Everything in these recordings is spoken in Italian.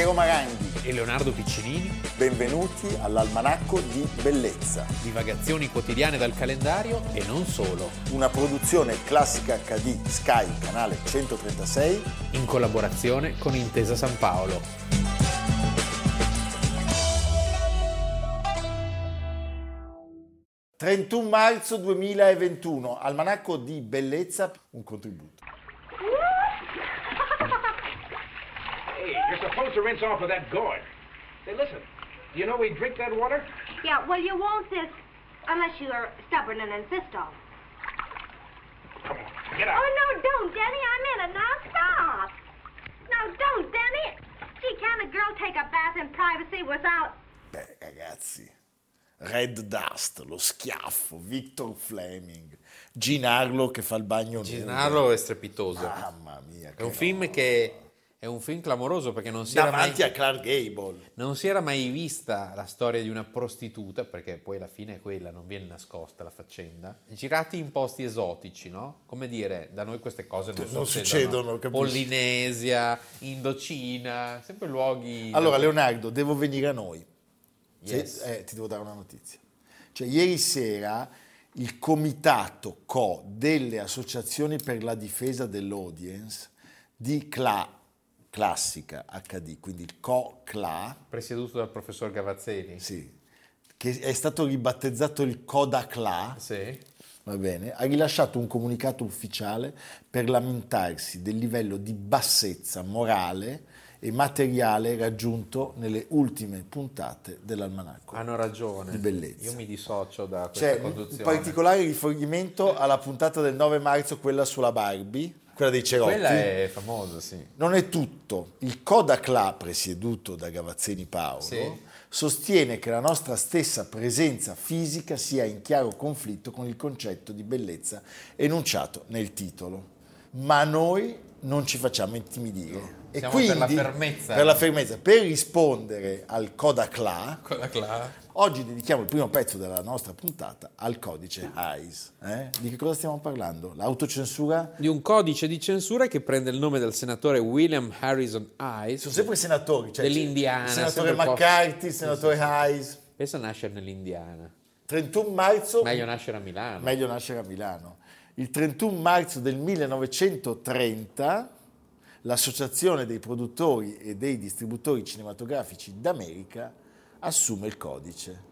Piero Maranghi e Leonardo Piccinini. Benvenuti all'Almanacco di Bellezza. Divagazioni quotidiane dal calendario e non solo. Una produzione classica HD Sky, canale 136. In collaborazione con Intesa San Paolo. ...31 marzo 2021, Almanacco di Bellezza, un contributo. You're supposed to rinse off with that gourd. Say, listen, do you know we drink that water? Yeah, well, you won't this unless you're stubborn and insist on. Come on, get out. Oh, no, don't, Denny. I'm in it. Now, stop. No, don't, Denny. Gee, can a girl take a bath in privacy without... Beh, ragazzi, Red Dust, lo schiaffo, Victor Fleming, Ginarlo che fa il bagno Ginarlo è strepitoso. Mamma mia. È un film che è un film clamoroso perché non si, era mai, Davanti a Clark Gable. non si era mai vista la storia di una prostituta, perché poi alla fine è quella, non viene nascosta la faccenda. Girati in posti esotici, no? Come dire, da noi queste cose non, Non succedono. succedono? Polinesia, Indocina, sempre luoghi... Allora, Leonardo, devo venire a noi. Se- Yes. eh, ti devo dare una notizia. Cioè, ieri sera il comitato CO delle associazioni per la difesa dell'audience di CLA, classica HD, quindi il CO-CLA, Presieduto dal professor Gavazzeni. sì, che è stato ribattezzato il CODA-CLA, Sì. va bene, ha rilasciato un comunicato ufficiale per lamentarsi del livello di bassezza morale e materiale raggiunto nelle ultime puntate dell'almanacco. Hanno ragione. Di bellezza. Io mi dissocio da questa C'è un conduzione. particolare riferimento alla puntata del 9 marzo, quella sulla Barbie, quella dei cerotti. Quella è famosa, sì. Non è tutto. Il Codacla, presieduto da Gavazzeni Paolo, Sì. sostiene che la nostra stessa presenza fisica sia in chiaro conflitto con il concetto di bellezza enunciato nel titolo. Ma noi non ci facciamo intimidire. E Siamo quindi, per la fermezza. per la fermezza, per rispondere al Codacla, là. oggi dedichiamo il primo pezzo della nostra puntata al codice AIS. eh? Di che cosa stiamo parlando? L'autocensura? Di un codice di censura che prende il nome del senatore William Harrison Hayes. Sono sempre i senatori. Cioè Dell'Indiana, Il senatore McCarthy, il senatore Hayes. Pensa a nascere nell'Indiana. 31 marzo, Meglio nascere a Milano. meglio nascere a Milano. Il 31 marzo del 1930 l'Associazione dei produttori e dei distributori cinematografici d'America assume il codice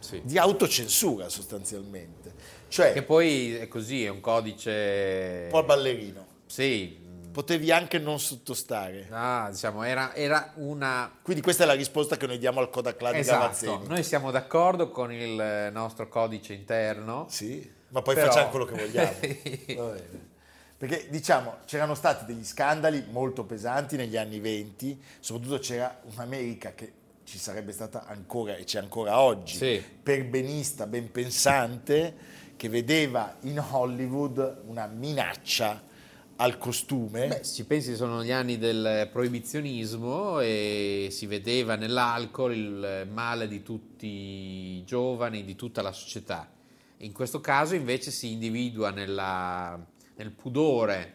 Sì. di autocensura sostanzialmente. Cioè, Che poi è così, è un codice... un po' al ballerino. Sì. Potevi anche non sottostare. Ah, diciamo, era, era una... Quindi questa è la risposta che noi diamo al Codacla di Esatto, Gavazzeni. noi siamo d'accordo con il nostro codice interno. Sì, ma poi Però- facciamo quello che vogliamo. Va bene. Perché diciamo c'erano stati degli scandali molto pesanti negli anni 20, soprattutto c'era un'America che ci sarebbe stata ancora e c'è ancora oggi, Sì. perbenista, ben pensante, che vedeva in Hollywood una minaccia al costume. Beh, se ci pensi sono gli anni del proibizionismo e si vedeva nell'alcol il male di tutti i giovani, di tutta la società. In questo caso invece si individua nella- nel pudore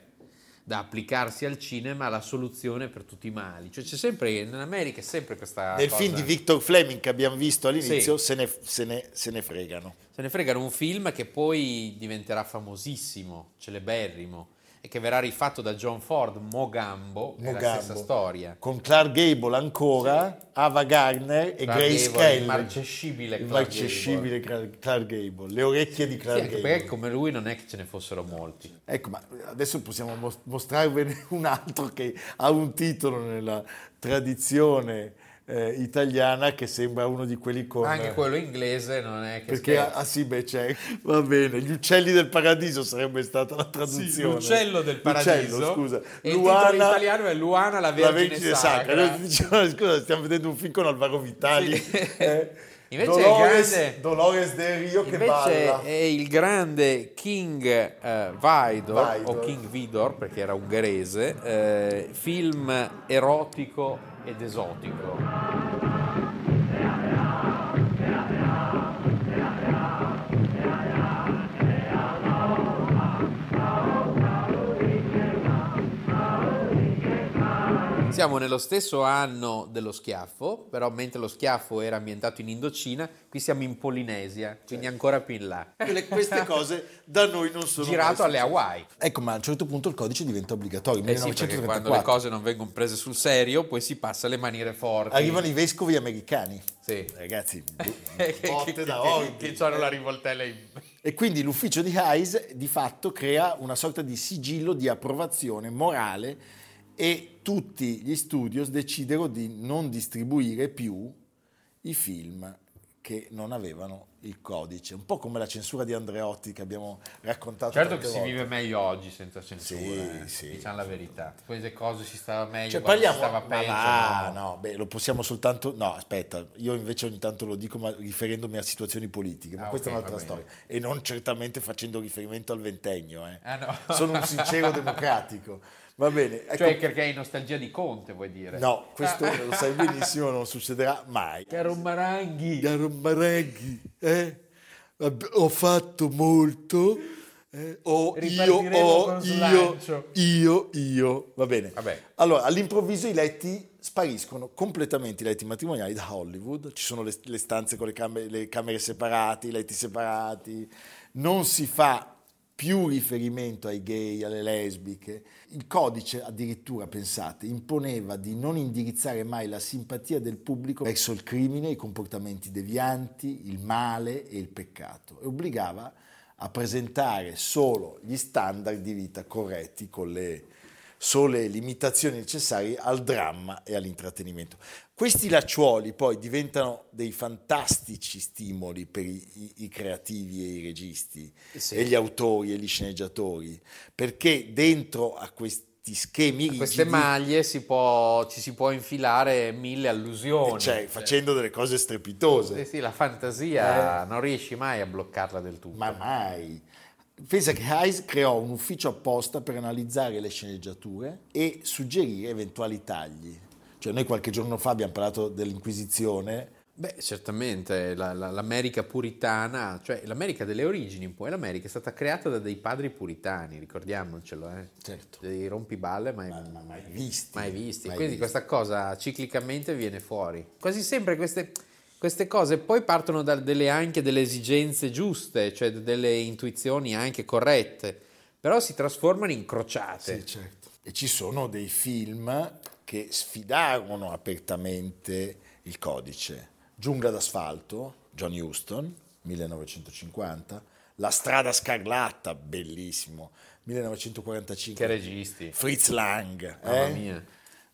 da applicarsi al cinema la soluzione per tutti i mali. Cioè c'è sempre, in America è sempre questa Nel cosa. film di Victor Fleming che abbiamo visto all'inizio Sì. se, ne, se ne- se ne fregano. Se ne fregano un film che poi diventerà famosissimo, celeberrimo, e che verrà rifatto da John Ford, Mogambo, è la Mogambo. stessa storia. Con Clark Gable ancora, Ava Gardner e Clark Grace Gable, Kelly. Immarcescibile Il Clark marcescibile Clark Clark Gable. Le orecchie di Sì, Clark anche Gable. perché come lui non è che ce ne fossero molti. Ecco, ma adesso possiamo mos- mostrarvene un altro che ha un titolo nella tradizione eh, italiana che sembra uno di quelli con... Anche quello inglese non è che Perché, scherza. ah sì, beh, c'è, va bene, gli uccelli del paradiso sarebbe stata la traduzione. l'uccello del paradiso. L'uccello, scusa. E il titolo italiano è Luana la la Vergine, Vergine Sacra. Sacra. Noi dicevamo, scusa, stiamo vedendo un film con Alvaro Vitali. Sì. Eh, Invece Dolores, grande- Dolores Del Rio che Invece balla. è il grande King eh, Vidor, Vidor. o King Vidor perché era ungherese, eh, film erotico ed esotico. Siamo nello stesso anno dello schiaffo, però mentre lo schiaffo era ambientato in Indocina, qui siamo in Polinesia, quindi ancora più in là. Quelle- queste cose da noi non sono Girato alle. Hawaii. Ecco, ma a un certo punto il codice diventa obbligatorio. Eh sì, perché 1934. quando le cose non vengono prese sul serio, poi si passa alle maniere forti. Arrivano i vescovi americani. Sì. Ragazzi, che, botte da che- orbi. che hanno la rivoltella in... E quindi l'ufficio di Hayes di fatto crea una sorta di sigillo di approvazione morale e tutti gli studios decisero di non distribuire più i film che non avevano il codice, un po' come la censura di Andreotti che abbiamo raccontato. Certo che si volte. vive meglio oggi senza censura, Sì, eh, sì. diciamo la verità. Quelle cose si stava meglio, Cioè, parliamo, si stava peggio. va, no? no, beh, lo possiamo soltanto, no, aspetta, io invece ogni tanto lo dico ma riferendomi a situazioni politiche, ma Ah, questa ok, è un'altra storia, e non certamente facendo riferimento al ventennio, eh. Ah, no. sono un sincero democratico, va bene, ecco, Cioè perché hai nostalgia di Conte, vuoi dire? no, questo Ah. lo sai benissimo, non succederà mai. Caro Maranghi. Caro Marenghi, eh, ho fatto molto, eh, ho, io, con io, io, io, va bene. Vabbè. Allora, all'improvviso i letti spariscono completamente i letti matrimoniali da Hollywood, ci sono le, le stanze con le camere, le camere separate, i letti separati, non si fa più riferimento ai gay, alle lesbiche. Il codice addirittura, pensate, imponeva di non indirizzare mai la simpatia del pubblico verso il crimine, i comportamenti devianti, il male e il peccato e obbligava a presentare solo gli standard di vita corretti con le sole limitazioni necessarie al dramma e all'intrattenimento. Questi lacciuoli poi diventano dei fantastici stimoli per i, i- i creativi e i registi Sì. e gli autori e gli sceneggiatori, perché dentro a questi schemi rigidi, Queste maglie si può- ci si può infilare mille allusioni. cioè, facendo delle cose strepitose. Sì, sì, la fantasia non riesci mai a bloccarla del tutto. Eh. Ma mai. Pensa che Hayes creò un ufficio apposta per analizzare le sceneggiature e suggerire eventuali tagli. Cioè noi qualche giorno fa abbiamo parlato dell'Inquisizione, Beh, certamente la- la- l'America puritana, cioè l'America delle origini, poi l'America è stata creata da dei padri puritani, ricordiamocelo, eh. Certo. Dei rompiballe mai, ma mai visti. mai visti. Mai Quindi visti. questa cosa ciclicamente viene fuori. Quasi sempre queste, queste cose poi partono da delle, anche delle esigenze giuste, cioè delle intuizioni anche corrette, però si trasformano in crociate. Sì, certo. E ci sono dei film che sfidarono apertamente il codice. Giungla d'asfalto, John Huston, 1950. La strada scarlatta, bellissimo, 1945. Che registi. Fritz Lang. Mamma eh? mia.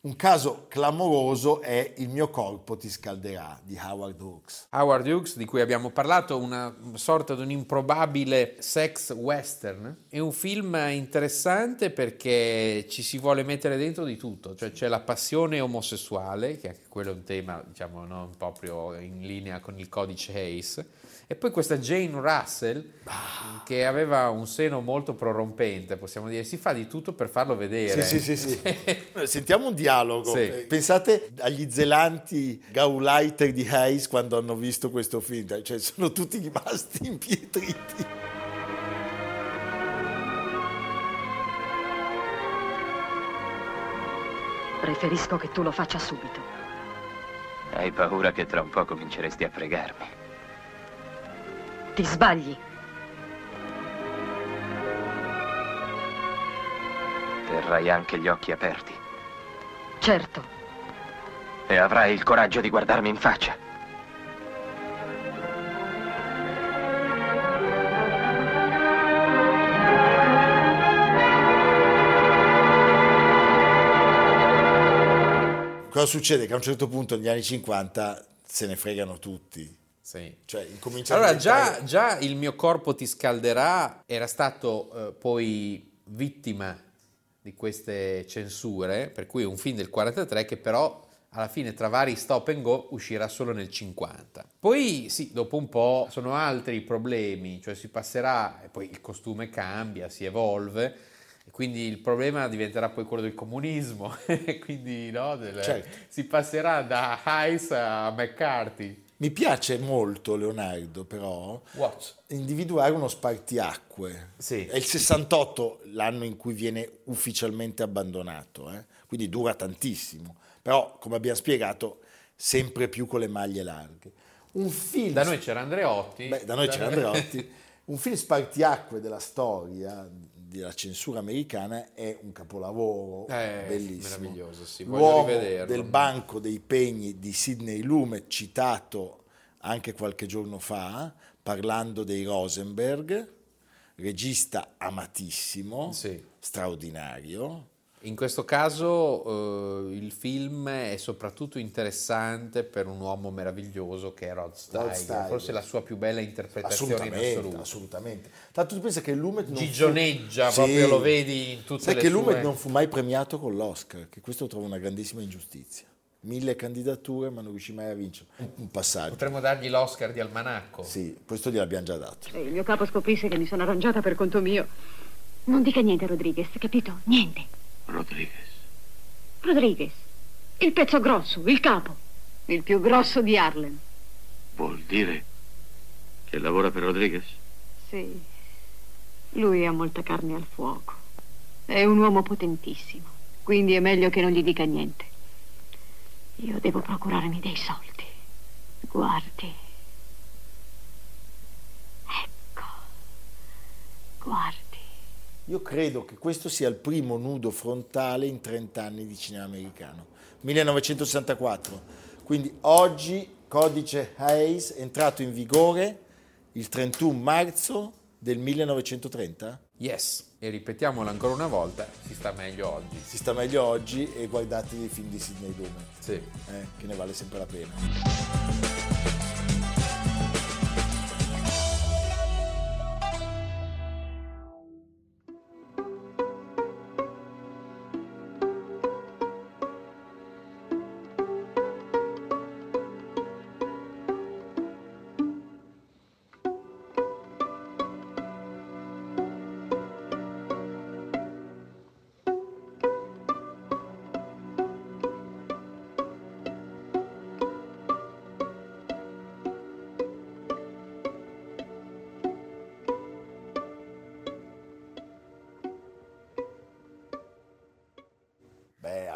Un caso clamoroso è Il mio corpo ti scalderà di Howard Hawks. Howard Hughes, di cui abbiamo parlato, una sorta di un improbabile sex western. È un film interessante perché ci si vuole mettere dentro di tutto, cioè c'è la passione omosessuale, che anche quello un tema, diciamo, non proprio in linea con il codice Hayes, e poi questa Jane Russell, che aveva un seno molto prorompente, possiamo dire, si fa di tutto per farlo vedere. Sì, sì, sì, sì. Sentiamo un dialogo. Sì. Eh, Pensate agli zelanti gauleiter di Hayes quando hanno visto questo film, cioè sono tutti rimasti impietriti. Preferisco che tu lo faccia subito. Hai paura che tra un po' cominceresti a fregarmi. Ti sbagli. Terrai anche gli occhi aperti Certo, e avrai il coraggio di guardarmi in faccia. Cosa succede? Che a un certo punto negli anni 50 se ne fregano tutti. Sì. Cioè, Allora, già, già il mio corpo ti scalderà era stato eh, poi vittima di queste censure, per cui è un film del 43 che però alla fine tra vari stop and go uscirà solo nel 50. Poi sì, dopo un po' sono altri i problemi, cioè si passerà, e poi il costume cambia, si evolve, e quindi il problema diventerà poi quello del comunismo, e quindi no, del- Certo. si passerà da Hayes a McCarthy. Mi piace molto, Leonardo, però, What? individuare uno spartiacque. Sì. È il 68 l'anno in cui viene ufficialmente abbandonato, eh? quindi dura tantissimo, però come abbiamo spiegato sempre più con le maglie larghe. Un film, Da noi c'era Andreotti. Beh, da noi c'era Andreotti, un film spartiacque della storia della censura americana è un capolavoro Eh, bellissimo. meraviglioso, sì, L'uomo del banco dei pegni di Sidney Lumet, citato anche qualche giorno fa, parlando dei Rosenberg, regista amatissimo, Sì. straordinario. In questo caso eh, il film è soprattutto interessante per un uomo meraviglioso che è Rod Steiger, Steiger. forse la sua più bella interpretazione in Assolutamente, assoluto. assolutamente. Tanto tu pensa che Lumet non fu- Gigioneggia, Sì. proprio lo vedi in tutte Sai le che sue... Lumet non fu mai premiato con l'Oscar, che questo trovo una grandissima ingiustizia. Mille candidature, ma non riuscì mai a vincere. Un- Un passaggio. Potremmo dargli l'Oscar di Almanacco. Sì, questo gliel'abbiamo già dato. Se il mio capo scoprisse che mi sono arrangiata per conto mio. Non dica niente, Rodriguez, capito? Niente. Rodriguez. Rodriguez, il pezzo grosso, il capo, il più grosso di Harlem. Vuol dire che lavora per Rodriguez? Sì, lui ha molta carne al fuoco. È un uomo potentissimo, quindi è meglio che non gli dica niente. Io devo procurarmi dei soldi. Guardi. Ecco. Guardi. Io credo che questo sia il primo nudo frontale in 30 anni di cinema americano. 1964. Quindi oggi codice Hayes è entrato in vigore il 31 marzo del 1930. Yes, e ripetiamolo ancora una volta, si sta meglio oggi. Si sta meglio oggi e guardatevi i film di Sidney Lumet, Sì. eh, che ne vale sempre la pena.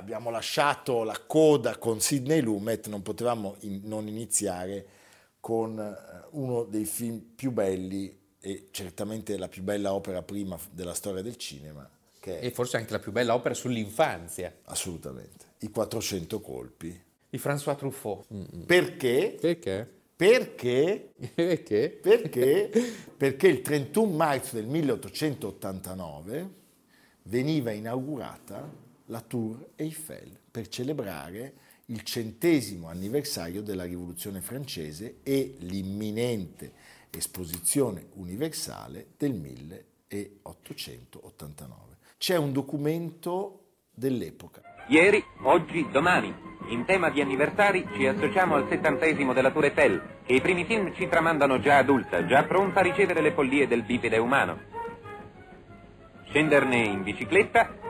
Abbiamo lasciato la coda con Sidney Lumet, non potevamo in- non iniziare con eh, uno dei film più belli e certamente la più bella opera prima della storia del cinema, E forse anche la più bella opera sull'infanzia assolutamente I 400 colpi. di François Truffaut. Perché? Perché? Perché? Perché? Perché? Perché il 31 marzo del 1889 veniva inaugurata la Tour Eiffel per celebrare il centesimo anniversario della Rivoluzione francese e l'imminente esposizione universale del 1889. C'è un documento dell'epoca. Ieri, oggi, domani. In tema di anniversari ci associamo al settantesimo della Tour Eiffel, che i primi film ci tramandano già adulta, già pronta a ricevere le follie del bipede umano. Scenderne in bicicletta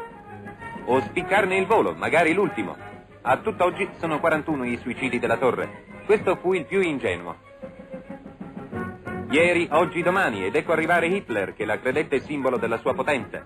o spiccarne il volo, magari l'ultimo. A tutt'oggi sono 41 i suicidi della torre. Questo fu il più ingenuo. Ieri, oggi, domani, ed ecco arrivare Hitler, che la credette simbolo della sua potenza.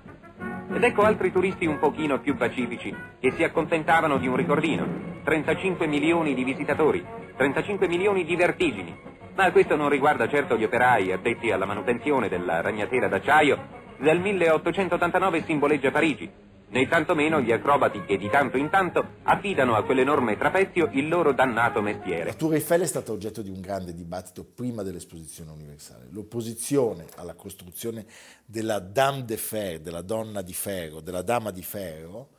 Ed ecco altri turisti un pochino più pacifici, che si accontentavano di un ricordino. 35 milioni di visitatori, 35 milioni di vertigini. Ma questo non riguarda certo gli operai addetti alla manutenzione della ragnatela d'acciaio. Del 1889 simboleggia Parigi, né tantomeno gli acrobati che di tanto in tanto affidano a quell'enorme trapezio il loro dannato La mestiere. Tour Eiffel è stata oggetto di un grande dibattito prima dell'esposizione universale. L'opposizione alla costruzione della Dame de Fer, della donna di ferro, della dama di ferro,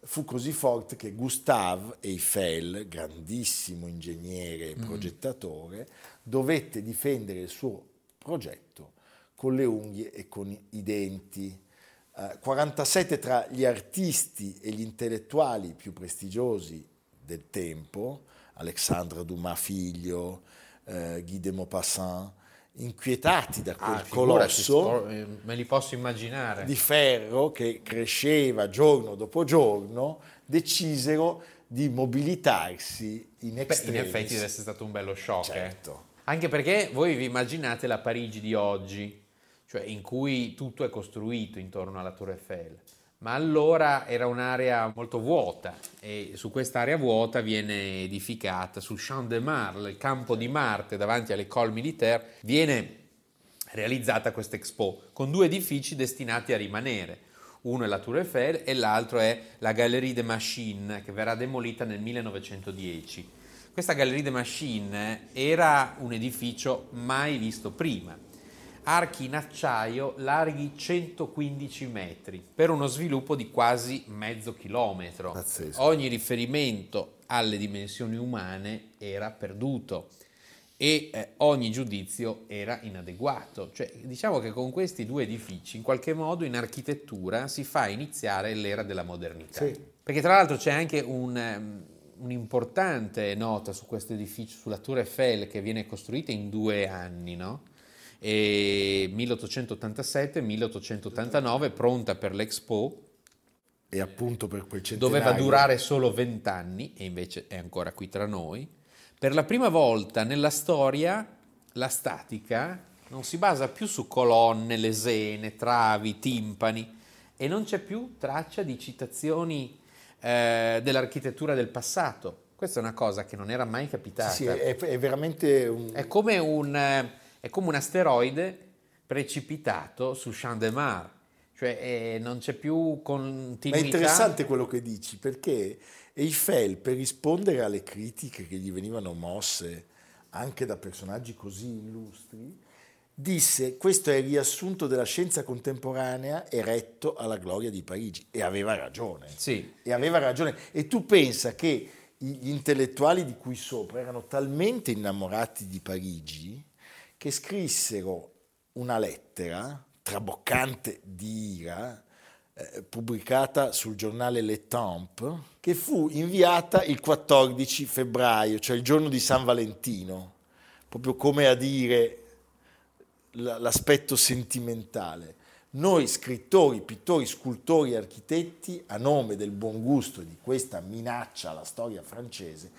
fu così forte che Gustave Eiffel, grandissimo ingegnere e progettatore, dovette difendere il suo progetto con le unghie e con i denti. Eh, 47 tra gli artisti e gli intellettuali più prestigiosi del tempo, Alexandre Dumas figlio, eh, Guy de Maupassant, inquietati da quel Ah, colosso eh, me li posso immaginare. di ferro che cresceva giorno dopo giorno, decisero di mobilitarsi in Beh, in extremis. effetti deve essere stato un bello shock. eh. Certo. Anche perché voi vi immaginate la Parigi di oggi, cioè in cui tutto è costruito intorno alla Tour Eiffel. Ma allora era un'area molto vuota e su quest'area vuota viene edificata sul Champ de Mars, il campo di Marte davanti all'École Militaire, viene realizzata questa Expo con due edifici destinati a rimanere. Uno è la Tour Eiffel e l'altro è la Galerie des Machines che verrà demolita nel 1910. Questa Galerie des Machines era un edificio mai visto prima. Archi in acciaio larghi 115 metri per uno sviluppo di quasi mezzo chilometro. Pazzesco. Ogni riferimento alle dimensioni umane era perduto e eh, ogni giudizio era inadeguato. Cioè, diciamo che con questi due edifici, in qualche modo, in architettura si fa iniziare l'era della modernità. Sì. Perché tra l'altro c'è anche un, ehm, un'importante nota su questo edificio, sulla Tour Eiffel, che viene costruita in due anni, no? E 1887-1889, pronta per l'Expo, E appunto per quel centenario. doveva durare solo 20 anni e invece è ancora qui tra noi. Per la prima volta nella storia la statica non si basa più su colonne, lesene, travi, timpani e non c'è più traccia di citazioni eh, dell'architettura del passato. Questa è una cosa che non era mai capitata. Sì, sì, è, è veramente un... È come un, eh, è come un asteroide precipitato su Champ de Mars, cioè eh, non c'è più Ma continuità. è interessante quello che dici, perché Eiffel, per rispondere alle critiche che gli venivano mosse anche da personaggi così illustri, disse questo è il riassunto della scienza contemporanea eretto alla gloria di Parigi. E aveva ragione. Sì. E aveva ragione. E tu pensa che gli intellettuali di cui sopra erano talmente innamorati di Parigi che scrissero una lettera traboccante di ira eh, pubblicata sul giornale Le Temps che fu inviata il 14 febbraio, cioè il giorno di San Valentino, proprio come a dire l'aspetto sentimentale. Noi scrittori, pittori, scultori, architetti, a nome del buon gusto di questa minaccia alla storia francese,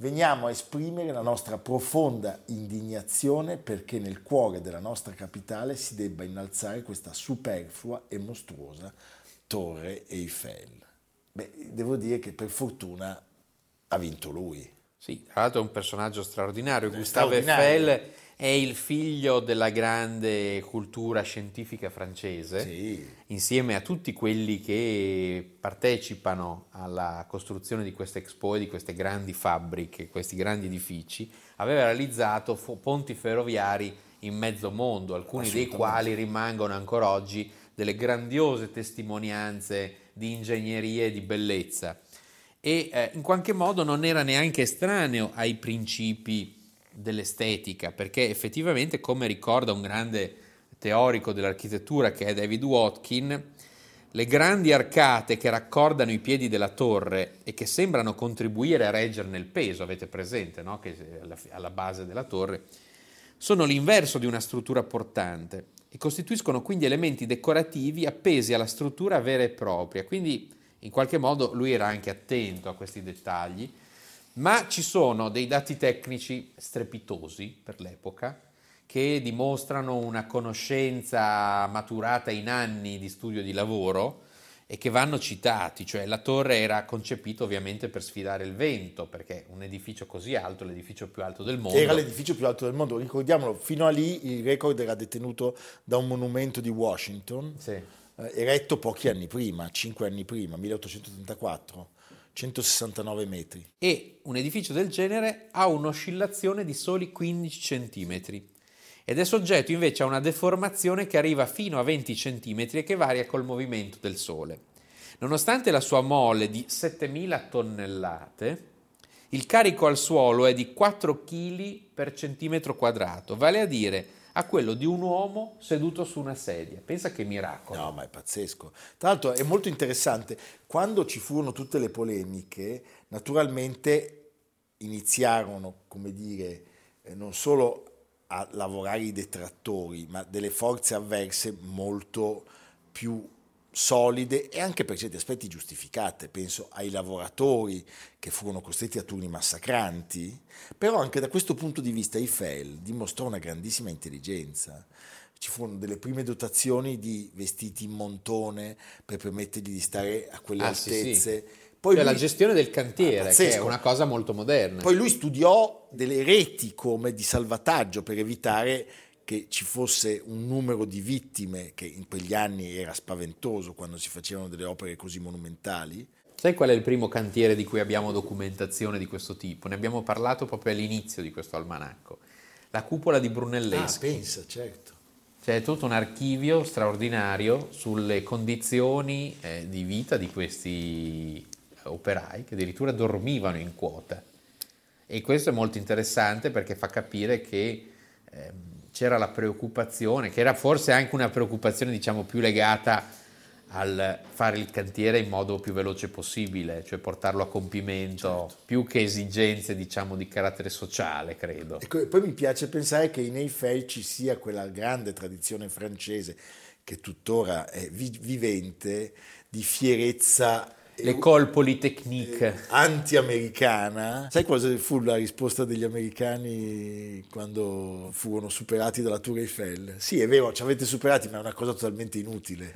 veniamo a esprimere la nostra profonda indignazione perché nel cuore della nostra capitale si debba innalzare questa superflua e mostruosa torre Eiffel. Beh, devo dire che per fortuna ha vinto lui. Sì, tra l'altro è un personaggio straordinario. Gustave straordinario. Eiffel è il figlio della grande cultura scientifica francese, Sì. insieme a tutti quelli che partecipano alla costruzione di queste expo e di queste grandi fabbriche, questi grandi edifici, aveva realizzato ponti ferroviari in mezzo mondo, alcuni dei quali rimangono ancora oggi delle grandiose testimonianze di ingegneria e di bellezza e eh, in qualche modo non era neanche estraneo ai principi dell'estetica, perché effettivamente, come ricorda un grande teorico dell'architettura che è David Watkin, le grandi arcate che raccordano i piedi della torre e che sembrano contribuire a reggerne il peso, avete presente, no? che alla, alla base della torre, sono l'inverso di una struttura portante e costituiscono quindi elementi decorativi appesi alla struttura vera e propria. Quindi in qualche modo lui era anche attento a questi dettagli, ma ci sono dei dati tecnici strepitosi per l'epoca che dimostrano una conoscenza maturata in anni di studio e di lavoro e che vanno citati, cioè la torre era concepita ovviamente per sfidare il vento, perché un edificio così alto, l'edificio più alto del mondo, Era l'edificio più alto del mondo, ricordiamolo, fino a lì il record era detenuto da un monumento di Washington, Sì. eh, eretto pochi anni prima, 5 anni prima, 1884, 169 metri. e un edificio del genere ha un'oscillazione di soli 15 cm ed è soggetto invece a una deformazione che arriva fino a 20 cm e che varia col movimento del Sole. Nonostante la sua mole di 7000 tonnellate, il carico al suolo è di 4 kg per centimetro quadrato, vale a dire a quello di un uomo seduto su una sedia. Pensa che miracolo. No, ma è pazzesco. Tra l'altro è molto interessante, quando ci furono tutte le polemiche, naturalmente iniziarono, come dire, eh, non solo a lavorare i detrattori, ma delle forze avverse molto più solide e anche per certi aspetti giustificate. Penso ai lavoratori che furono costretti a turni massacranti, però anche da questo punto di vista Eiffel dimostrò una grandissima intelligenza. Ci furono delle prime dotazioni di vestiti in montone per permettergli di stare a quelle Ah, sì, altezze. sì. Poi Cioè, lui- la gestione del cantiere, che è una cosa molto moderna. Poi lui studiò delle reti come di salvataggio per evitare che ci fosse un numero di vittime che in quegli anni era spaventoso quando si facevano delle opere così monumentali. Sai qual è il primo cantiere di cui abbiamo documentazione di questo tipo? Ne abbiamo parlato proprio all'inizio di questo almanacco. La cupola di Ah, Brunelleschi. pensa, certo. C'è tutto un archivio straordinario sulle condizioni eh, di vita di questi operai che addirittura dormivano in quota. E questo è molto interessante perché fa capire che ehm, c'era la preoccupazione, che era forse anche una preoccupazione diciamo più legata al fare il cantiere in modo più veloce possibile, cioè portarlo a compimento, più che esigenze diciamo di carattere sociale, credo. Ecco, e poi mi piace pensare che in Eiffel ci sia quella grande tradizione francese che tuttora è vi- vivente di fierezza L'école polytechnique. anti-americana. Sai cosa fu la risposta degli americani quando furono superati dalla Tour Eiffel? Sì, è vero, ci avete superati, ma è una cosa totalmente inutile.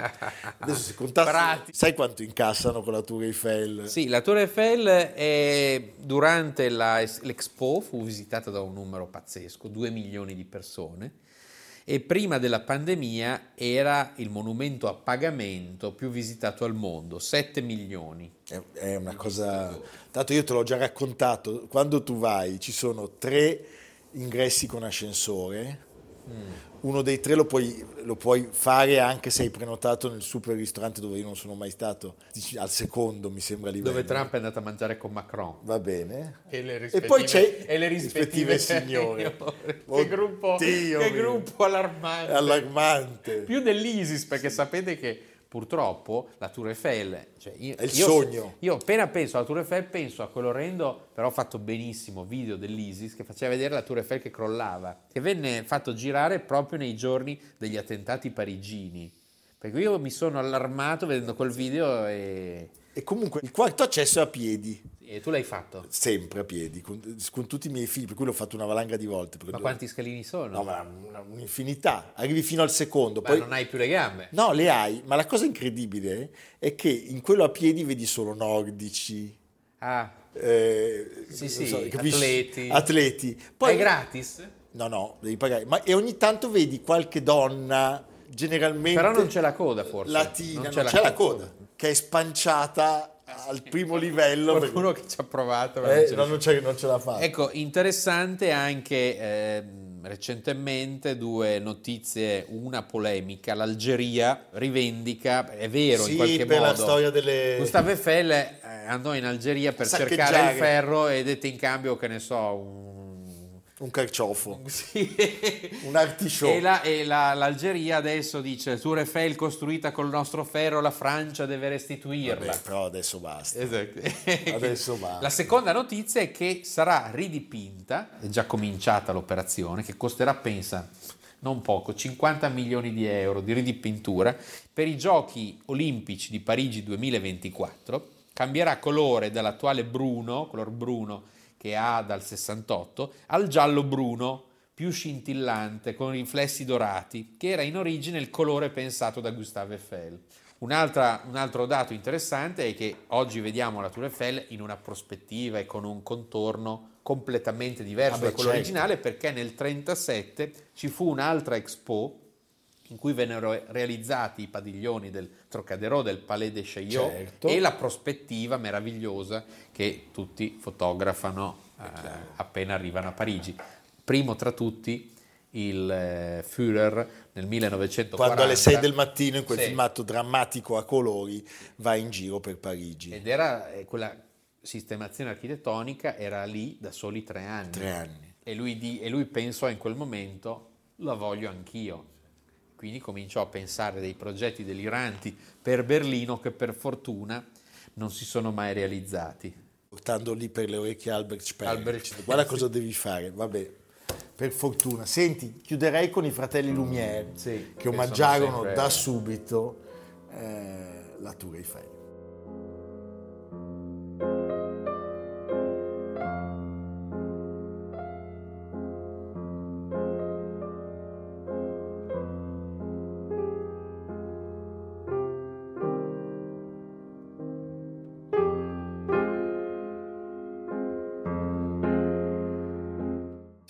Adesso se contassi, sai quanto incassano con la Tour Eiffel? Sì, la Tour Eiffel è- durante la- l'Expo fu visitata da un numero pazzesco, 2 milioni di persone, e prima della pandemia era il monumento a pagamento più visitato al mondo, 7 milioni. È, è una cosa... Tanto io te l'ho già raccontato, quando tu vai ci sono tre ingressi con ascensore, uno dei tre lo puoi, lo puoi fare anche se hai prenotato nel super ristorante dove io non sono mai stato, al secondo mi sembra livello. Dove Trump è andato a mangiare con Macron. Va bene. E, le E rispettive- poi c'è e le rispettive, signore. che gruppo, che mio. gruppo allarmante. Allarmante. più dell'ISIS perché sapete che purtroppo la Tour Eiffel cioè io, È il io- sogno. io appena penso alla Tour Eiffel penso a quell'orrendo però fatto benissimo video dell'ISIS che faceva vedere la Tour Eiffel che crollava che venne fatto girare proprio nei giorni degli attentati parigini perché io mi sono allarmato vedendo quel video e, E comunque il quarto accesso è a piedi, e tu l'hai fatto sempre a piedi, con, con tutti i miei figli, per cui l'ho fatto una valanga di volte. ma devo- quanti scalini sono? No, ma un'infinità. Arrivi fino al secondo. Ma poi... non hai più le gambe No, le hai, ma la cosa incredibile è che in quello a piedi vedi solo nordici. ah eh, Sì, sì, capisci? atleti. Atleti. è Poi, gratis? No, no, devi pagare. Ma, e ogni tanto vedi qualche donna, generalmente... Però non c'è la coda, forse. Latina, Non non c'è, la coda, che è spanciata al primo livello. Qualcuno che ci ha provato. ma perché- non ce eh, non, c'è- non ce la fa. Ecco, interessante anche ehm, recentemente due notizie, una polemica, l'Algeria rivendica, è vero Sì, in qualche per modo, la storia delle- Gustave Eiffel eh, andò in Algeria per cercare il ferro e dette in cambio, che ne so, un... Un carciofo, Sì. un artichoke. E, la- e la- l'Algeria adesso dice Tour Eiffel costruita col nostro ferro, la Francia deve restituirla. Vabbè, però adesso basta. Esatto. Adesso va. La seconda notizia è che sarà ridipinta, è già cominciata l'operazione, che costerà, pensa, non poco, 50 milioni di euro di ridipintura per i giochi olimpici di Parigi 2024. Cambierà colore dall'attuale bruno, color bruno che ha dal 68, al giallo bruno, più scintillante, con riflessi dorati, che era in origine il colore pensato da Gustave Eiffel. Un altro dato interessante è che oggi vediamo la Tour Eiffel in una prospettiva e con un contorno completamente diverso Ah da quello certo. originale perché nel 1937 ci fu un'altra Expo in cui vennero realizzati i padiglioni del Trocadero del Palais de Chaillot Certo. e la prospettiva meravigliosa che tutti fotografano eh, appena arrivano a Parigi. Primo tra tutti il eh, Führer nel 1940 Quando alle 6 del mattino in quel Sì. filmato drammatico a colori va in giro per Parigi. ed era eh, quella sistemazione architettonica era lì da soli tre anni. Tre anni. E lui, di- e lui pensò in quel momento, la voglio anch'io. Quindi cominciò a pensare dei progetti deliranti per Berlino che per fortuna non si sono mai realizzati. Portando lì per le orecchie Albert Speer. Albert Speer, Guarda sì. cosa devi fare, vabbè. Per fortuna. Senti, chiuderei con i fratelli Lumière Sì, che omaggiarono sempre- da subito eh, la Tour Eiffel.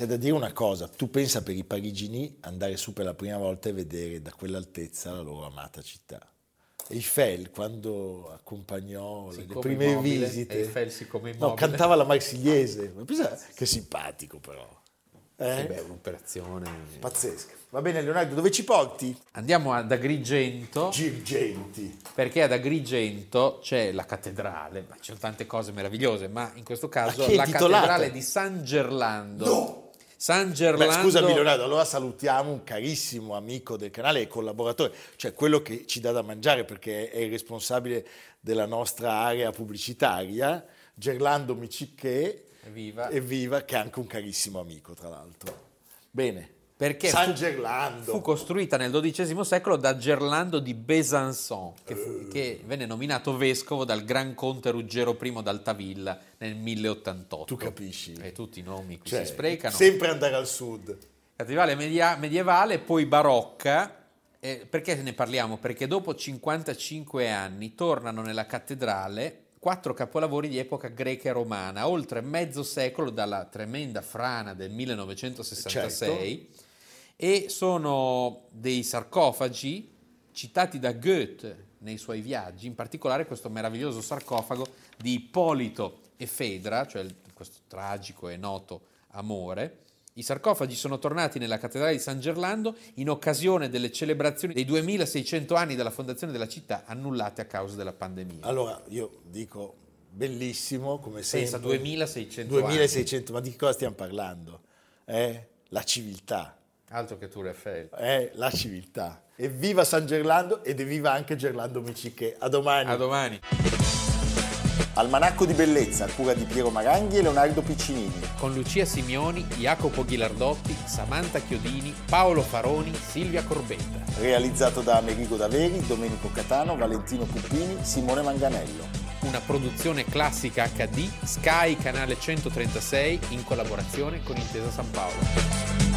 C'è da dire una cosa, tu pensa per i parigini andare su per la prima volta e vedere da quell'altezza la loro amata città. Eiffel, quando accompagnò le Siccome prime immobile, visite, Eiffel siccome no, immobile. cantava la marsigliese. Ma pensa che simpatico però. Eh? Eh beh, un'operazione. Pazzesca. Va bene Leonardo, dove ci porti? Andiamo ad Agrigento. Girgenti. Perché ad Agrigento c'è la cattedrale, ma ci sono tante cose meravigliose, ma in questo caso la intitolata? cattedrale di San Gerlando. No! San Beh, Gerlando. scusami Leonardo, allora salutiamo un carissimo amico del canale e collaboratore, cioè quello che ci dà da mangiare perché è il responsabile della nostra area pubblicitaria, Gerlando Micicché, Evviva. evviva, che è anche un carissimo amico tra l'altro. Bene, Perché San fu, Gerlando. fu costruita nel XII secolo da Gerlando di Besançon, che, fu- che venne nominato vescovo dal Gran Conte Ruggero I d'Altavilla nel 1088. Tu capisci? E tutti i nomi qui Cioè, si sprecano. Sempre andare al sud. Cattedrale media- medievale, poi barocca. Eh, perché ne parliamo? Perché dopo 55 anni tornano nella cattedrale quattro capolavori di epoca greca e romana, oltre mezzo secolo dalla tremenda frana del 1966, e sono dei sarcofagi citati da Goethe nei suoi viaggi, in particolare questo meraviglioso sarcofago di Ippolito e Fedra, cioè questo tragico e noto amore. I sarcofagi sono tornati nella cattedrale di San Gerlando in occasione delle celebrazioni dei 2600 anni dalla fondazione della città annullate a causa della pandemia. Allora, io dico bellissimo come Pensa, sempre. 2600 2600, ma di cosa stiamo parlando? Eh? La civiltà. Altro che Tour Eiffel. è la civiltà. Evviva San Gerlando ed evviva anche Gerlando Micicche. A domani. A domani. Almanacco di bellezza, a cura di Piero Maranghi e Leonardo Piccinini. Con Lucia Simioni, Jacopo Ghilardotti, Samantha Chiodini, Paolo Faroni, Silvia Corbetta. Realizzato da Amerigo Daveri, Domenico Catano, Valentino Puppini, Simone Manganello. Una produzione classica HD, Sky Canale 136 in collaborazione con Intesa San Paolo.